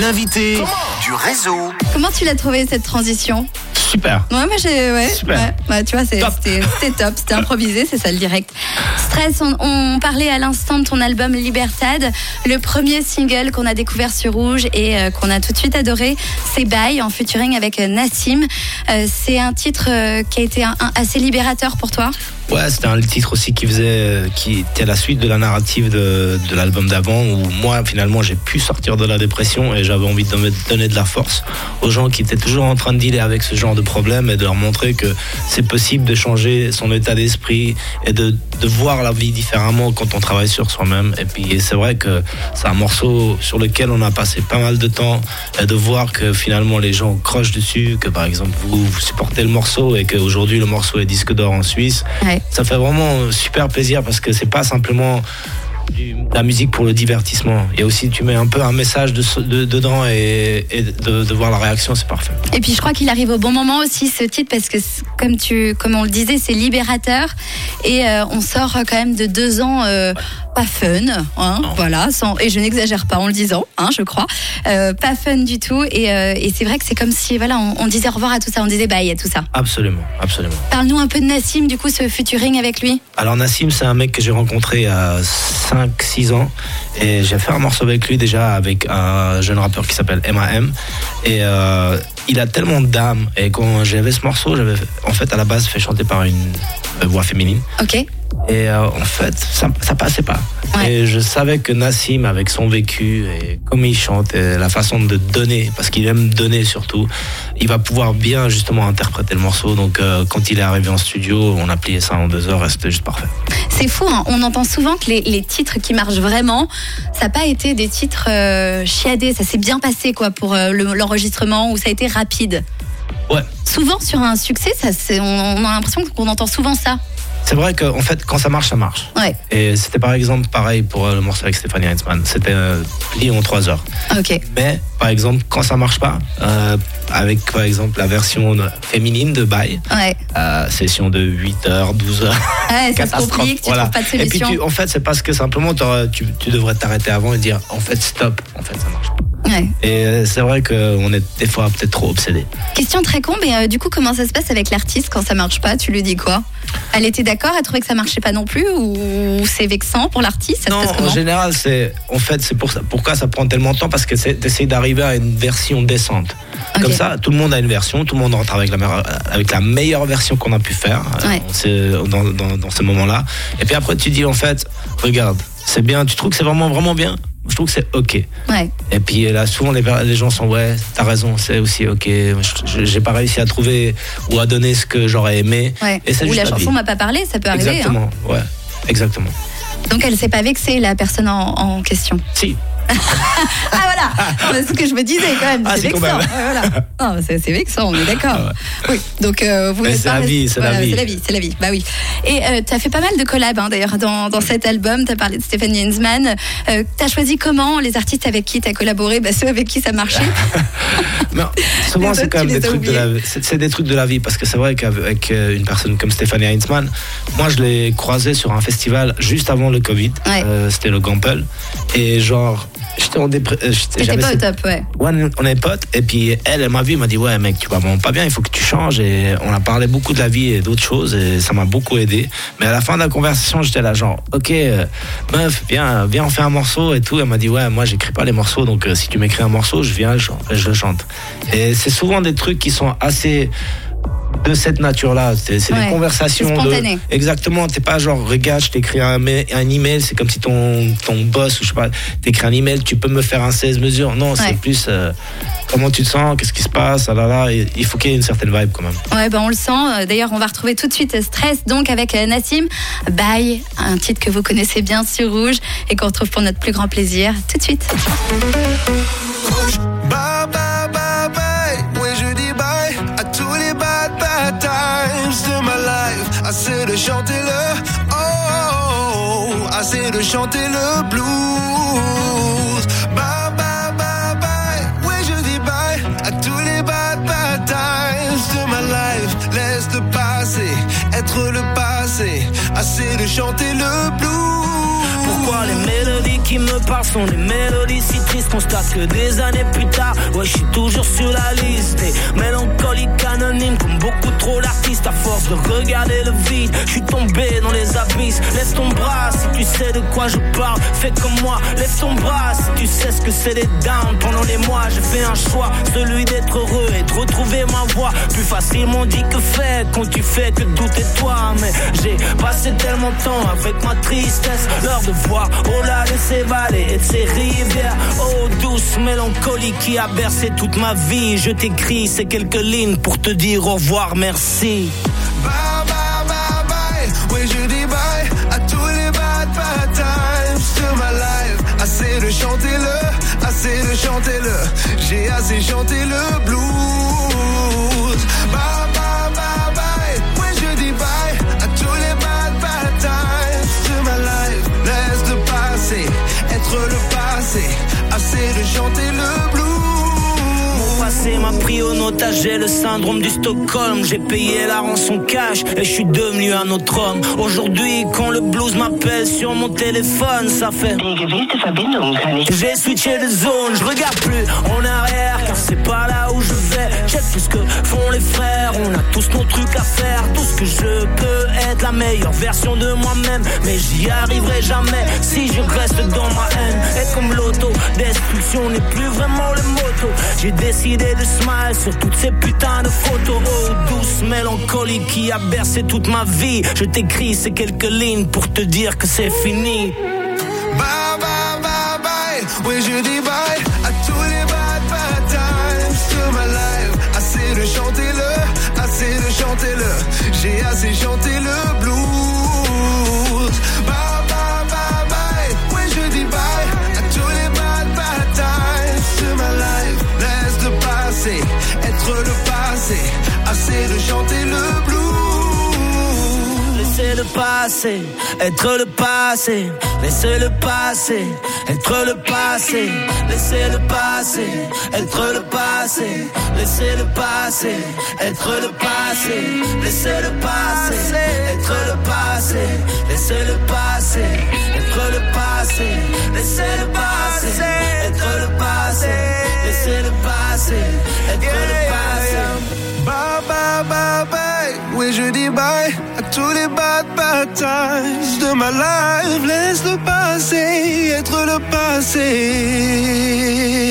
l'invité du réseau. Comment tu l'as trouvé cette transition? Super. Ouais, moi j'ai. Ouais, Super. ouais. Bah, tu vois, c'est- Top. c'était c'était top, c'était improvisé, c'est ça le direct. Stress, on, on parlait à l'instant de ton album Libertad, le premier single qu'on a découvert sur Rouge et euh, qu'on a tout de suite adoré, c'est Bye en featuring avec euh, Nassim. Euh, c'est un titre euh, qui a été un- un- assez libérateur pour toi? Ouais, c'était un titre aussi qui faisait, qui était la suite de la narrative de, de l'album d'avant où moi finalement j'ai pu sortir de la dépression et j'avais envie de donner- donner de la force aux gens qui étaient toujours en train de dealer avec ce genre de problème et de leur montrer que c'est possible de changer son état d'esprit et de, de voir la vie différemment quand on travaille sur soi-même. Et puis c'est vrai que c'est un morceau sur lequel on a passé pas mal de temps et de voir que finalement les gens crochent dessus, que par exemple vous, vous supportez le morceau et qu'aujourd'hui le morceau est disque d'or en Suisse. Ouais. Ça fait vraiment super plaisir parce que c'est pas simplement la musique pour le divertissement. Et aussi, tu mets un peu un message de, de- dedans et, de, voir la réaction, c'est parfait. Et puis je crois qu'il arrive au bon moment aussi ce titre parce que comme tu on le disait c'est libérateur et euh, on sort quand même de deux ans euh, pas fun hein, voilà sans et je n'exagère pas en le disant hein, je crois. Euh, pas fun du tout et, euh, et c'est vrai que c'est comme si voilà on, on disait au revoir à tout ça on disait bye à tout ça. Absolument, absolument. parle-nous un peu de Nassim du coup ce featuring avec lui. Alors Nassim, c'est un mec que j'ai rencontré a 5-6 ans et j'ai fait un morceau avec lui déjà avec un jeune rappeur qui s'appelle MAM et euh, il a tellement d'âme et quand j'avais ce morceau, j'avais en fait à la base fait chanter par une voix féminine ok Et euh, en fait, ça, ça passait pas. Ouais. Et je savais que Nassim, avec son vécu et comme il chante, et la façon de donner, parce qu'il aime donner surtout, il va pouvoir bien justement interpréter le morceau. Donc euh, quand il est arrivé en studio, on a plié ça en deux heures et c'était juste parfait. C'est fou, hein. on entend souvent que les, les titres qui marchent vraiment, ça n'a pas été des titres euh, chiadés, ça s'est bien passé quoi pour le- l'enregistrement ou ça a été rapide. Ouais. Souvent sur un succès, ça, on, on a l'impression qu'on entend souvent ça. C'est vrai qu'en fait, quand ça marche, ça marche. Ouais, Et c'était par exemple pareil pour euh, le morceau avec Stéphanie Heinzmann. C'était euh, plié en trois heures. ok. Mais par exemple, quand ça marche pas, euh, avec par exemple la version féminine de Bye, Ouais, euh, session de 8 heures, 12 heures. ouais catastrophe. tu Voilà. trouves pas de Et puis, tu- en fait, c'est parce que simplement, tu, tu devrais t'arrêter avant et dire, en fait, stop. En fait, ça marche pas. Ouais. Et euh, c'est vrai qu'on est des fois peut-être trop obsédé. Question très con, mais euh, du coup, comment ça se passe avec l'artiste quand ça marche pas? Tu lui dis quoi? Elle était d'accord, elle trouvait que ça marchait pas non plus ou c'est vexant pour l'artiste? Non, en général, c'est, en fait, c'est pour ça, pourquoi ça prend tellement de temps? Parce que c'est d'essayer d'arriver à une version décente. Comme ça, tout le monde a une version, tout le monde rentre avec la, meilleure- avec la meilleure version qu'on a pu faire euh, Ouais. dans, dans ce moment-là. Et puis après, tu dis, en fait, regarde, c'est bien, tu trouves que c'est vraiment, vraiment bien? Je trouve que c'est OK. Ouais. Et puis là, souvent, les, les gens sont ouais, t'as raison, c'est aussi ok. J'ai pas réussi à trouver ou à donner ce que j'aurais aimé. ouais. Et c'est Ou la chanson m'a pas parlé, ça peut arriver. hein. Exactement, ouais, exactement. Donc elle s'est pas vexée, la personne en, en question. Si, Ah voilà, c'est ce que je me disais quand même. Ah, c'est vexant. voilà. Non, c'est vexant, on est d'accord. Oui, donc euh, vous c'est la vie, c'est la voilà, vie. C'est la vie, c'est la vie. Bah oui. Et euh, tu as fait pas mal de collabs hein, d'ailleurs dans, dans cet album. Tu as parlé de Stéphanie Hensman. Euh, tu as choisi comment les artistes avec qui tu as collaboré? Bah, Ceux avec qui ça marchait. Mais souvent c'est quand même des trucs de la, c'est c'est des trucs de la vie parce que c'est vrai qu'avec euh, une personne comme Stéphanie Heinzmann, moi je l'ai croisée sur un festival juste avant le Covid. Ouais. Euh, C'était le Gampel et genre j'étais en dépression. Pas au top, ouais. Ouais, on est potes. Et puis elle, elle m'a vu, elle m'a dit Ouais, mec, tu vas pas bien, il faut que tu changes. Et on a parlé beaucoup de la vie et d'autres choses. Et ça m'a beaucoup aidé. Mais à la fin de la conversation, j'étais là, genre Ok, euh, meuf, viens, viens, on fait un morceau et tout. Elle m'a dit Ouais, moi, j'écris pas les morceaux. Donc euh, si tu m'écris un morceau, je viens, je, je le chante. Et c'est souvent des trucs qui sont assez de cette nature-là. C'est Ouais, des conversations. de-. Exactement. T'es pas genre, regarde, je t'écris un, ma- un email, c'est comme si ton, ton boss, ou je sais pas, t'écris un email, tu peux me faire un 16 mesures. Non, Ouais. c'est plus euh, comment tu te sens, qu'est-ce qui se passe, ah là là. Et Il faut qu'il y ait une certaine vibe quand même. Ouais, ben on le sent. Euh, D'ailleurs, on va retrouver tout de suite Stress, donc avec euh, Nassim. Bye, un titre que vous connaissez bien sur Rouge et qu'on retrouve pour notre plus grand plaisir tout de suite. Chanter le blues. Bye bye bye bye, oui je dis bye à tous les bad bad times de ma life. Laisse le passé être le passé, assez de chanter le blues. Pourquoi les mélodies qui me parlent sont des mélodies si tristes constate que des années plus tard, ouais, je suis toujours sur la liste des mélancoliques anonymes, comme beaucoup de regarder le vide, je suis tombé dans les abysses. Lève ton bras si tu sais de quoi je parle. Fais comme moi, lève ton bras si tu sais ce que c'est les downs. Pendant les mois, j'ai fait un choix, celui d'être heureux et de retrouver ma voix. Plus facilement dit que fait quand tu fais que douter toi. Mais j'ai passé tellement de temps avec ma tristesse. L'heure de voir au-delà de ces vallées et de ces rivières. Oh, douce mélancolie qui a bercé toute ma vie. Je t'écris ces quelques lignes pour te dire au revoir, merci. Je dis bye à tous les bad, bad times de ma life. Assez de chanter le, assez de chanter le. J'ai assez chanté le blues. Passé m'a pris au otage, j'ai le syndrome du Stockholm. J'ai payé la rançon cash et je suis devenu un autre homme. Aujourd'hui, quand le blues m'appelle sur mon téléphone, ça fait. J'ai switché de zone, je regarde plus en arrière car c'est pas là où je vais. Check tout ce que font les frères, on a tous nos trucs à faire. Tout ce que je la meilleure version de moi-même, mais j'y arriverai jamais si je reste dans ma haine. Et comme l'auto destruction n'est plus vraiment le moto, j'ai décidé de smile sur toutes ces putains de photos. Oh, douce mélancolie qui a bercé toute ma vie. Je t'écris ces quelques lignes pour te dire que c'est fini. Bye, bye, bye, bye. Oui, je dis bye De chanter le blues. Laissez le passé, être le passé. Laissez le passé, être le passé. Laissez le passé, être le passé. Laissez le passé, être le passé. Laissez le passé, être le passé. Laissez le passé, être le passé. Laissez le passé, être le passé. Laissez le passé, être le passé. Bye bye bye oui je dis bye à tous les bad bad times de ma life. Laisse le passé être le passé.